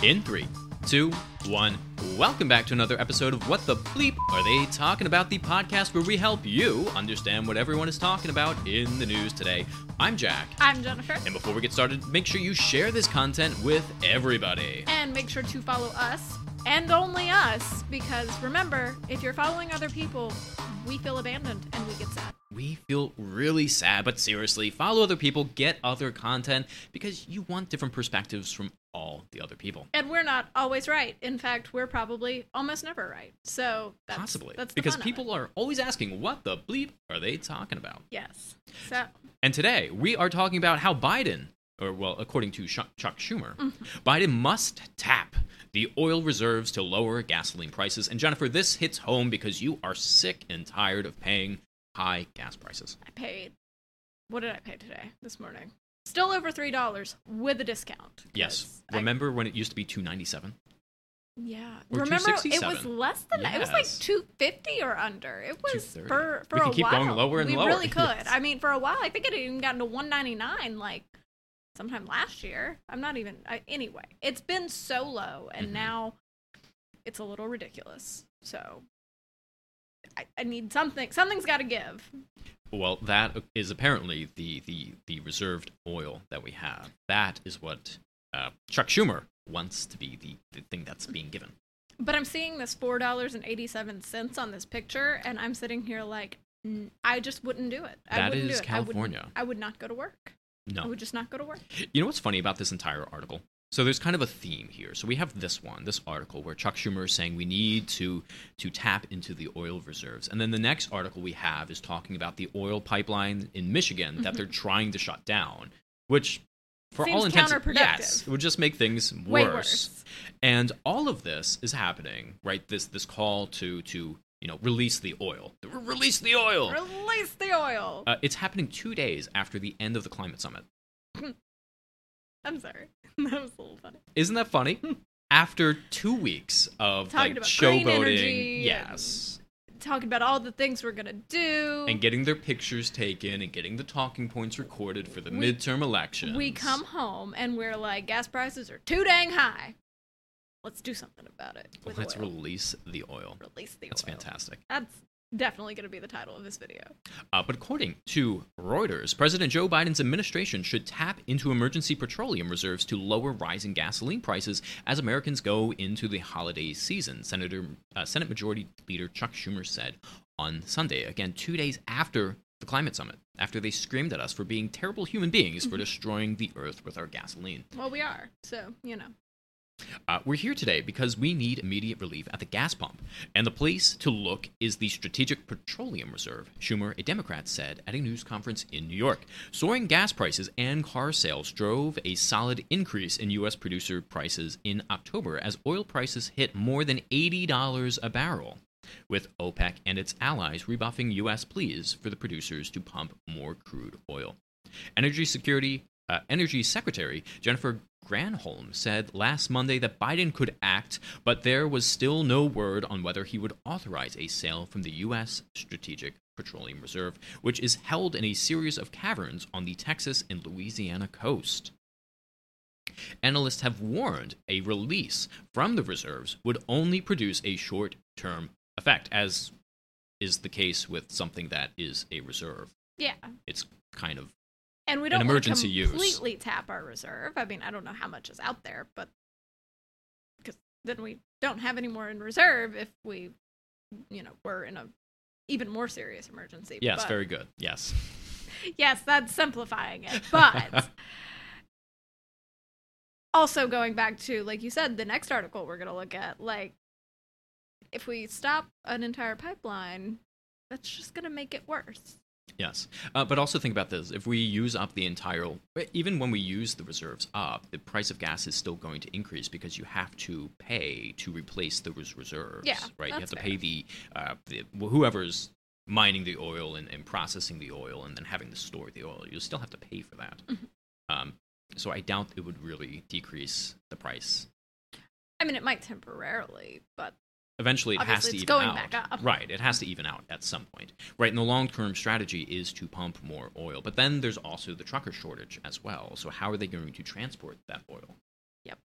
In three, two, one. Welcome back to another episode of What the Bleep Are They Talking About? The podcast where we help you understand what everyone is talking about in the news today. I'm Jack. I'm Jennifer. And before we get started, make sure you share this content with everybody. And make sure to follow us and only us because remember, if you're following other people, we feel abandoned and we get sad. We feel really sad, but seriously, follow other people, get other content because you want different perspectives from all the other people. And we're not always right. In fact, we're probably almost never right. So that's, Possibly. that's because people are always asking, what the bleep are they talking about? Yes. So And today we are talking about how Biden, or well, according to Chuck Schumer, Mm-hmm. Biden must tap the oil reserves to lower gasoline prices. And Jennifer, this hits home because you are sick and tired of paying high gas prices. I paid. What did I pay today? This morning. Still over three dollars with a discount. Yes. I- Remember when it used to be two ninety seven? yeah. Or Remember, it was less than that. It was like Yes. two fifty or under. It was for for We a keep while. going lower and we lower. really could. Yes. I mean, for a while, I think it even gotten to one ninety nine. Like sometime last year. I'm not even. I, anyway, it's been so low, and Mhm. now it's a little ridiculous. So I, I need something. Something's got to give. Well, that is apparently the, the, the reserved oil that we have. That is what uh, Chuck Schumer wants to be the, the thing that's being given. But I'm seeing this four dollars and eighty seven cents on this picture, and I'm sitting here like, "N- I just wouldn't do it. I That wouldn't is do it. I wouldn't- California. I would not go to work. No, I would just not go to work. You know what's funny about this entire article? So there's kind of a theme here. So we have this one, this article where Chuck Schumer is saying we need to to tap into the oil reserves. And then the next article we have is talking about the oil pipeline in Michigan that they're trying to shut down, which for all intents counterproductive. yes, it would just make things worse. worse. And all of this is happening, right? This this call to to you know release the oil, release the oil. Release the oil. Uh, it's happening two days after the end of the climate summit. I'm sorry. That was a little funny. Isn't that funny? after two weeks of Talking like about showboating, yes, Talking about all the things we're gonna do. and getting their pictures taken and getting the talking points recorded for the We- midterm elections. we come home and we're like, gas prices are too dang high. Let's do something about it. Let's oil. release the oil. release the That's oil. fantastic. That's definitely gonna be the title of this video. Uh, but according to Reuters, President Joe Biden's administration should tap into emergency petroleum reserves to lower rising gasoline prices as Americans go into the holiday season. Senator uh, Senate Majority Leader Chuck Schumer said on Sunday, again two days after the climate summit, after they screamed at us for being terrible human beings for destroying the earth with our gasoline. Well, we are. So you know. Uh, we're here today because we need immediate relief at the gas pump, and the place to look is the Strategic Petroleum Reserve, Schumer, a Democrat, said at a news conference in New York. Soaring gas prices and car sales drove a solid increase in U.S. producer prices in October as oil prices hit more than $80 a barrel, with OPEC and its allies rebuffing U.S. pleas for the producers to pump more crude oil. Energy Security uh, Energy Secretary Jennifer Granholm said last Monday that Biden could act, but there was still no word on whether he would authorize a sale from the U.S. Strategic Petroleum Reserve, which is held in a series of caverns on the Texas and Louisiana coast. Analysts have warned a release from the reserves would only produce a short term effect, as is the case with something that is a reserve. Yeah. It's kind of And we don't wanna emergency use. completely tap our reserve. I mean, I don't know how much is out there, but because then we don't have any more in reserve if we, you know, we're in a even more serious emergency. yes, But- very good. Yes. yes, that's simplifying it. But also going back to, like you said, the next article we're going to look at, like, if we stop an entire pipeline, that's just going to make it worse. Yes, uh, but also think about this: if we use up the entire, even when we use the reserves up, the price of gas is still going to increase because you have to pay to replace those reserves. Yeah, right. You have to fair. pay the, uh, the whoever's mining the oil and, and processing the oil and then having to store the oil. You still have to pay for that. Mm-hmm. Um, so I doubt it would really decrease the price. I mean, it might temporarily, but Eventually, it has to it's even going out. back up. Right, it has to even out at some point. Right, and the long-term strategy is to pump more oil, but then there's also the trucker shortage as well. So how are they going to transport that oil? Yep.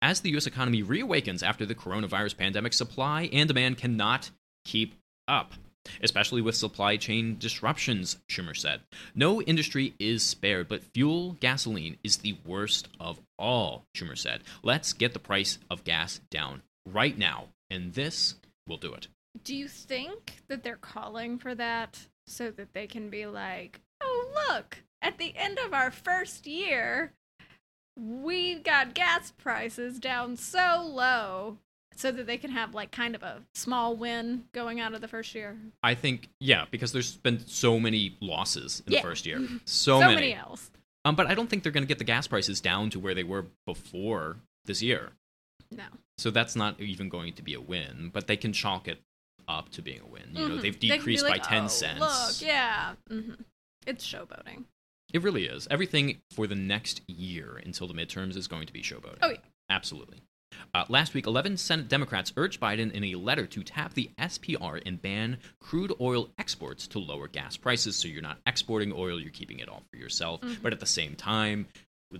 as the U.S. economy reawakens after the coronavirus pandemic, supply and demand cannot keep up. Especially with supply chain disruptions, Schumer said. No industry is spared, but fuel, gasoline, is the worst of all, Schumer said. Let's get the price of gas down right now, and this will do it. Do you think that they're calling for that so that they can be like, oh, look, at the end of our first year, we got gas prices down so low so that they can have like kind of a small win going out of the first year. I think, yeah, because there's been so many losses in Yeah. the first year. So, so many. many else. Um, but I don't think they're going to get the gas prices down to where they were before this year. No. So that's not even going to be a win, but they can chalk it up to being a win. You know, Mhm. they've They decreased like, by 10 "Oh, cents. Look, yeah. hmm It's showboating. It really is. Everything for the next year until the midterms is going to be showboating. Oh, yeah. Absolutely. Uh, last week, 11 Senate Democrats urged Biden in a letter to tap the SPR and ban crude oil exports to lower gas prices. So you're not exporting oil, you're keeping it all for yourself. Mhm. But at the same time,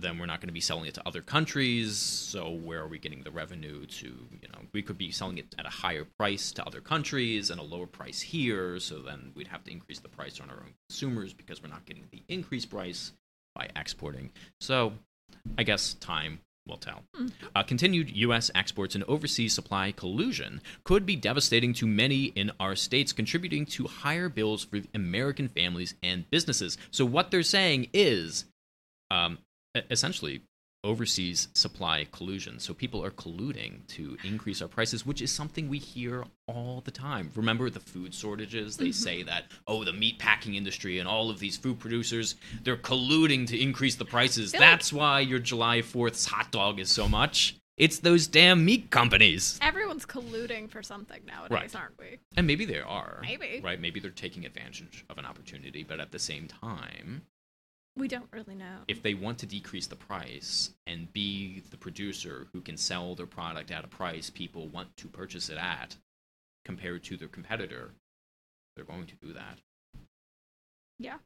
then we're not going to be selling it to other countries. So where are we getting the revenue to, you know, we could be selling it at a higher price to other countries and a lower price here. So then we'd have to increase the price on our own consumers because we're not getting the increased price by exporting. So I guess time will tell. Uh, continued U.S. exports and overseas supply collusion could be devastating to many in our states, contributing to higher bills for American families and businesses. So, what they're saying is um, essentially overseas supply collusion. So, people are colluding to increase our prices, which is something we hear all the time. Remember the food shortages? They mm-hmm. say that, oh, the meat packing industry and all of these food producers, they're colluding to increase the prices. feel like- That's why your July 4th's hot dog is so much. It's those damn meat companies. Everyone's colluding for something nowadays, Right. aren't we? And maybe they are. Maybe. Right? Maybe they're taking advantage of an opportunity, but at the same time, We don't really know. if they want to decrease the price and be the producer who can sell their product at a price people want to purchase it at compared to their competitor, they're going to do that. Yeah.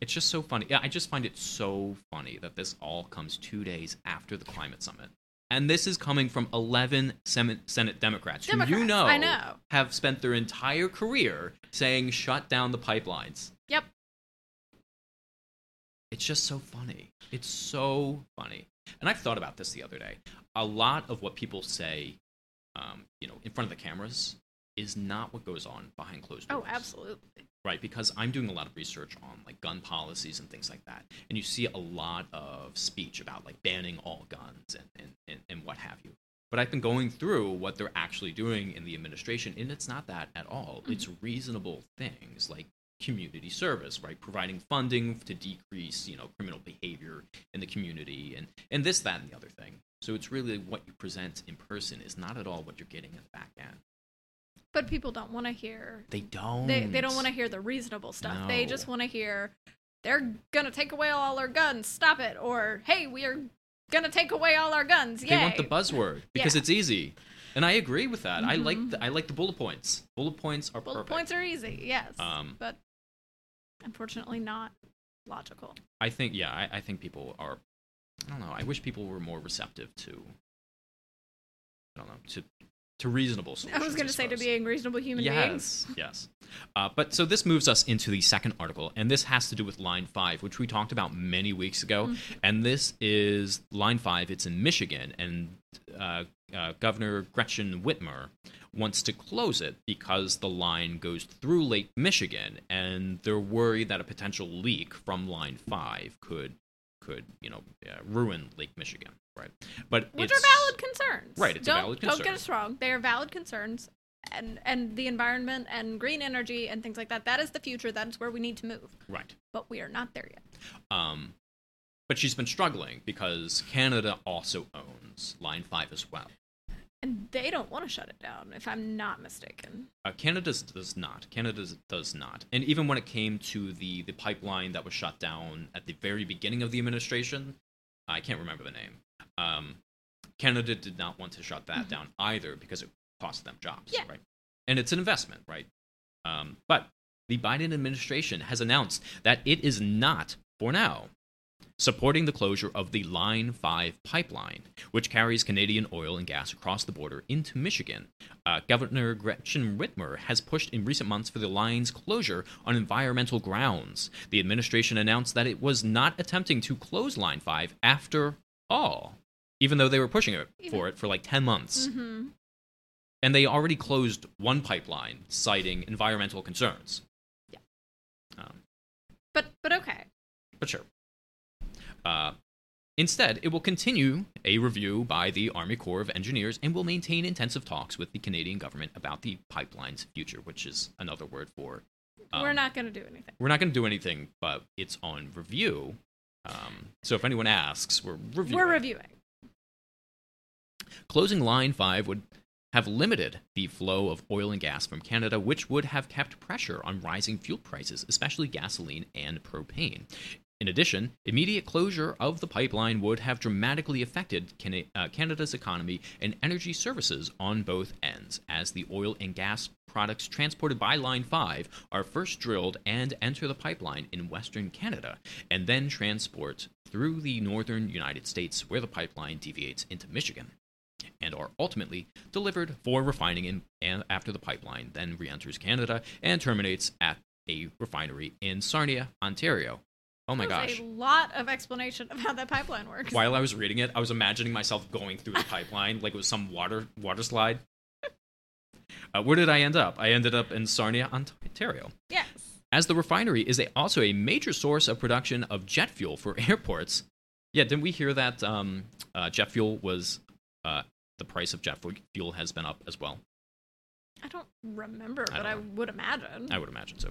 It's just so funny. Yeah, I just find it so funny that this all comes two days after the climate summit. And this is coming from 11 Senate, Senate Democrats, who you Democrats, know, I know. have spent their entire career saying shut down the pipelines. Yep. It's just so funny. It's so funny. And I've thought about this the other day. A lot of what people say, um, you know, in front of the cameras is not what goes on behind closed doors. Oh, absolutely. Right, because I'm doing a lot of research on like gun policies and things like that. And you see a lot of speech about like banning all guns and, and, and, and what have you. But I've been going through what they're actually doing in the administration, and it's not that at all. It's reasonable things like community service, right? Providing funding to decrease, you know, criminal behavior in the community and, and this, that, and the other thing. So it's really what you present in person is not at all what you're getting in the back end. But people don't want to hear. They don't. They they don't want to hear the reasonable stuff. They just want to hear they're gonna take away all our guns. Stop it! Or hey, we are gonna take away all our guns. Yay! They want the buzzword because Yeah. it's easy, and I agree with that. I like Mhm. the, I like the bullet points. Bullet points are Bullet perfect. points are easy, yes, Um, but unfortunately not logical. I think yeah, I, I think people are. I don't know. I wish people were more receptive to. I don't know to to reasonable I was gonna say to being reasonable human beings. Yes, yes. Uh, but so this moves us into the second article, and this has to do with Line 5, which we talked about many weeks ago. Mm-hmm. And this is Line 5, it's in Michigan, and uh, uh, Governor Gretchen Whitmer wants to close it because the line goes through Lake Michigan, and they're worried that a potential leak from Line 5 could, could you know, uh, ruin Lake Michigan, right? But Which it's, are valid concerns. Right, it's a don't, valid concern. Don't get us wrong. They are valid concerns. And, and the environment and green energy and things like that. That is the future. That is where we need to move. Right. But we are not there yet. Um, but she's been struggling because Canada also owns Line 5 as well. And they don't want to shut it down, if I'm not mistaken. Uh, Canada does- not. Canada does not. And even when it came to the, the pipeline that was shut down at the very beginning of the administration, I can't remember the name. Um, Canada did not want to shut that down either because it cost them jobs, Yeah. right? And it's an investment, right? Um, but the Biden administration has announced that it is not, for now, supporting the closure of the Line 5 pipeline, which carries Canadian oil and gas across the border into Michigan. Uh, Governor Gretchen Whitmer has pushed in recent months for the line's closure on environmental grounds. The administration announced that it was not attempting to close Line 5 after all, even though they were pushing it for it for like 10 months. Mm-hmm. And they already closed one pipeline, citing environmental concerns. Yeah. Um, But but okay. but sure. Uh, instead, it will continue a review by the Army Corps of Engineers and will maintain intensive talks with the Canadian government about the pipeline's future, which is another word for. um, We're not going to do anything. We're not going to do anything, but it's on review. Um, so if anyone asks, we're reviewing. We're reviewing. Closing Line 5 would have limited the flow of oil and gas from Canada, which would have kept pressure on rising fuel prices, especially gasoline and propane. In addition, immediate closure of the pipeline would have dramatically affected uh, Canada's economy and energy services on both ends, as the oil and gas products transported by Line 5 are first drilled and enter the pipeline in Western Canada, and then transport through the northern United States, where the pipeline deviates into Michigan and are ultimately delivered for refining in, and after the pipeline then re-enters Canada and terminates at a refinery in Sarnia, Ontario. Oh my gosh. A lot of explanation of how that pipeline works. While I was reading it, I was imagining myself going through the pipeline like it was some water water slide. Uh, where did I end up? I ended up in Sarnia, Ontario. Yes. As the refinery is a, also a major source of production of jet fuel for airports. Yeah, didn't we hear that um, uh, jet fuel was uh, the price of jet fuel has been up as well? I don't remember, I but don't I would imagine. I would imagine so.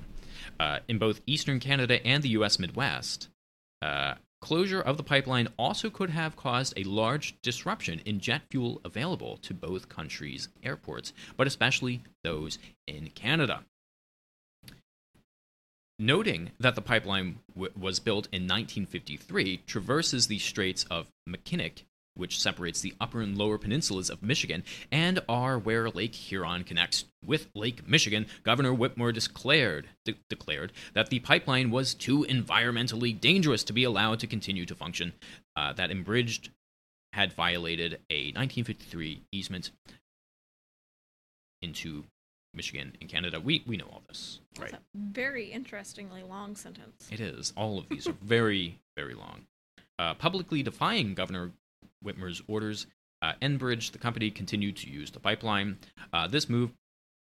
Uh, in both eastern Canada and the U.S. Midwest, uh, closure of the pipeline also could have caused a large disruption in jet fuel available to both countries' airports, but especially those in Canada. Noting that the pipeline w- was built in 1953, traverses the Straits of Mackinac, which separates the upper and lower peninsulas of Michigan, and are where Lake Huron connects with Lake Michigan, Governor Whitmer declared de- declared that the pipeline was too environmentally dangerous to be allowed to continue to function. Uh, that Enbridged had violated a 1953 easement into Michigan and Canada. We we know all this, right? That's a very interestingly long sentence. It is. All of these are very, very long. Uh, publicly defying Governor Whitmer's orders, uh, Enbridge, the company, continued to use the pipeline. Uh, this move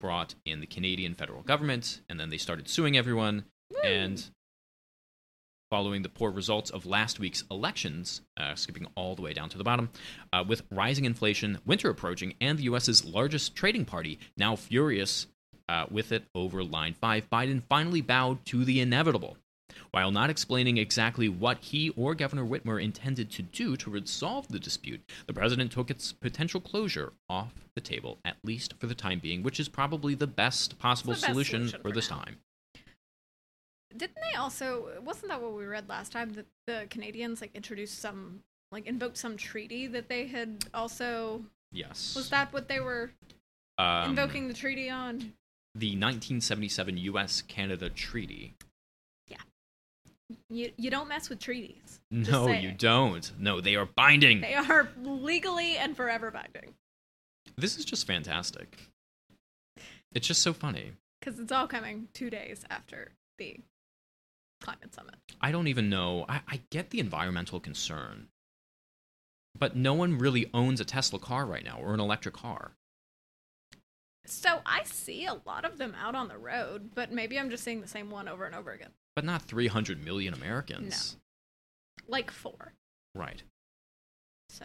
brought in the Canadian federal government, and then they started suing everyone. And following the poor results of last week's elections, uh, skipping all the way down to the bottom, uh, with rising inflation, winter approaching, and the U.S.'s largest trading party now furious uh, with it over Line 5, Biden finally bowed to the inevitable. While not explaining exactly what he or Governor Whitmer intended to do to resolve the dispute, the president took its potential closure off the table, at least for the time being, which is probably the best possible the best solution, solution for for this now. time. Didn't they also? Wasn't that what we read last time? That the Canadians like introduced some, like invoked some treaty that they had also. Yes. Was that what they were um, invoking the treaty on? the 1977 U.S. Canada Treaty? You you don't mess with treaties. No, you don't. No, they are binding. They are legally and forever binding This is just fantastic. It's just so funny. because it's all coming two days after the climate summit. I don't even know. I, I get the environmental concern, but no one really owns a Tesla car right now or an electric car. So I see a lot of them out on the road, but maybe I'm just seeing the same one over and over again. But not 300 million Americans. No. Like four. Right. So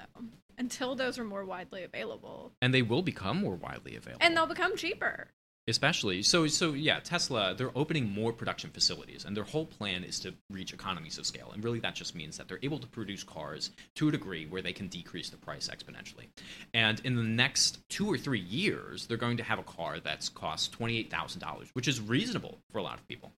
until those are more widely available, And they will become more widely available. and they'll become cheaper. Especially so so yeah tesla they're opening more production facilities and their whole plan is to reach economies of scale and really that just means that they're able to produce cars to a degree where they can decrease the price exponentially. And in the next two or three years they're going to have a car that's cost $28000 which is reasonable for a lot of people.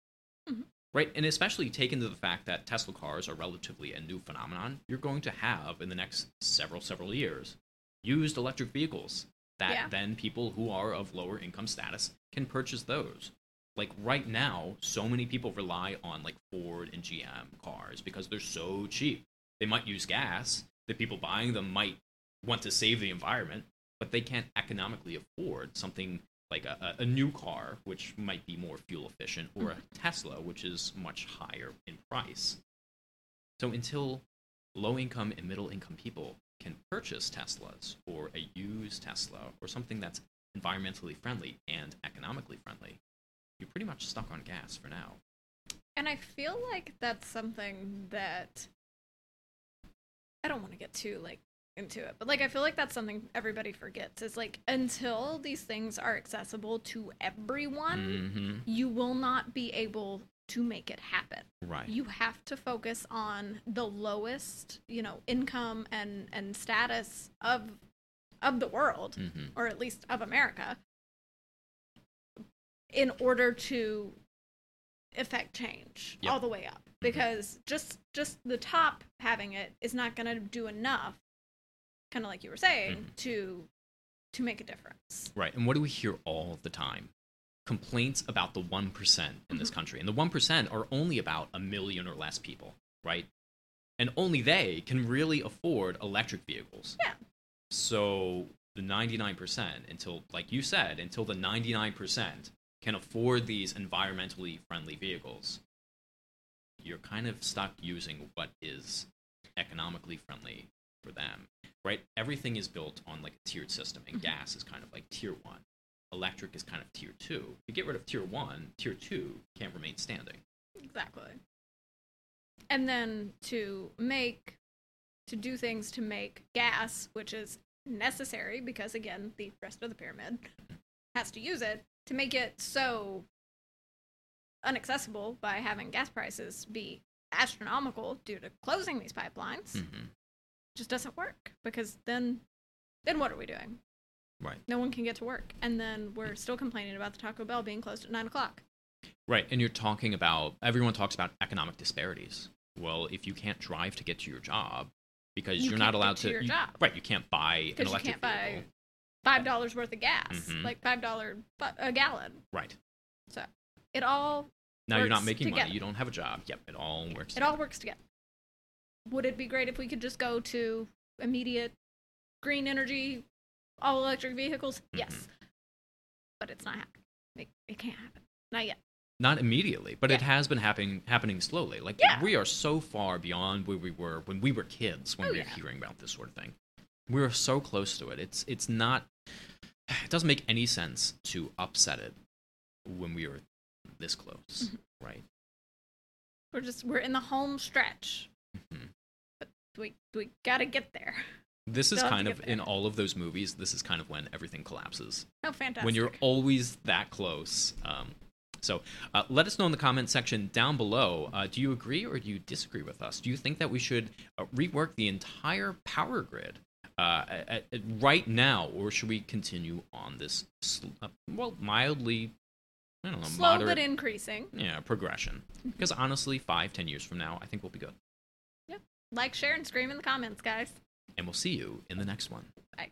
Mhm. right? And especially taken to the fact that tesla cars are relatively a new phenomenon you're going to have in the next several several years used electric vehicles that Yeah. then people who are of lower income status can purchase those. like right now, so many people rely on like Ford and GM cars because they're so cheap. They might use gas. The people buying them might want to save the environment, but they can't economically afford something like a, a new car, which might be more fuel efficient, or a mm-hmm. Tesla, which is much higher in price. So until low income and middle income people can purchase Teslas or a used Tesla or something that's environmentally friendly and economically friendly, you're pretty much stuck on gas for now. And I feel like that's something that I don't want to get too like into it, but like I feel like that's something everybody forgets. Is like until these things are accessible to everyone, hmm you will not be able to make it happen. Right. You have to focus on the lowest, you know, income and and status of of the world hmm or at least of America in order to affect change Yep. all the way up because just just the top having it is not going to do enough kind of like you were saying Mhm. to to make a difference Right. And what do we hear all the time? Complaints about the 1% in this Mhm. country. And the 1% are only about a million or less people, right? And only they can really afford electric vehicles. Yeah. So the 99%, until, like you said, until the 99% can afford these environmentally friendly vehicles, you're kind of stuck using what is economically friendly for them, right? Everything is built on like a tiered system, and Mhm. gas is kind of like tier one. Electric is kind of tier two. If you get rid of tier one, tier two can't remain standing. exactly and then to make to do things to make gas which is necessary because again the rest of the pyramid has to use it to make it so unaccessible by having gas prices be astronomical due to closing these pipelines hmm just doesn't work because then then what are we doing Right. no one can get to work and then we're still complaining about the taco bell being closed at nine o'clock Right. And you're talking about, everyone talks about economic disparities. Well, if you can't drive to get to your job because You you're not allowed to to, your you- job. right? You can't buy an because you can't buy five dollars worth of gas Mhm. like five dollar a gallon Right. so it all Now you're not making together. money. You don't have a job. Yep. It all works. it all works together would it be great if we could just go to immediate green energy all electric vehicles yes Mm-hmm. but it's not happening it, it can't happen not yet not immediately, but it has been happening happening slowly. Like Yeah. we are so far beyond where we were when we were kids when Oh, we were yeah. hearing about this sort of thing. We are so close to it. It's it's not it doesn't make any sense to upset it when we are this close, Mhm. right? we're just we're in the home stretch Mhm. we we gotta get there This is kind of in all of those movies. This is kind of when everything collapses. oh fantastic when you're always that close. Um, so uh, let us know in the comment section down below. Uh, do you agree or do you disagree with us? Do you think that we should uh, rework the entire power grid uh, at, at- right now, or should we continue on this, sl- uh, well, mildly, I don't know, slow moderate, but increasing yeah, progression? Because honestly, five, ten years from now, I think we'll be good. Yep. Like share and scream in the comments guys And we'll see you in the next one. Bye.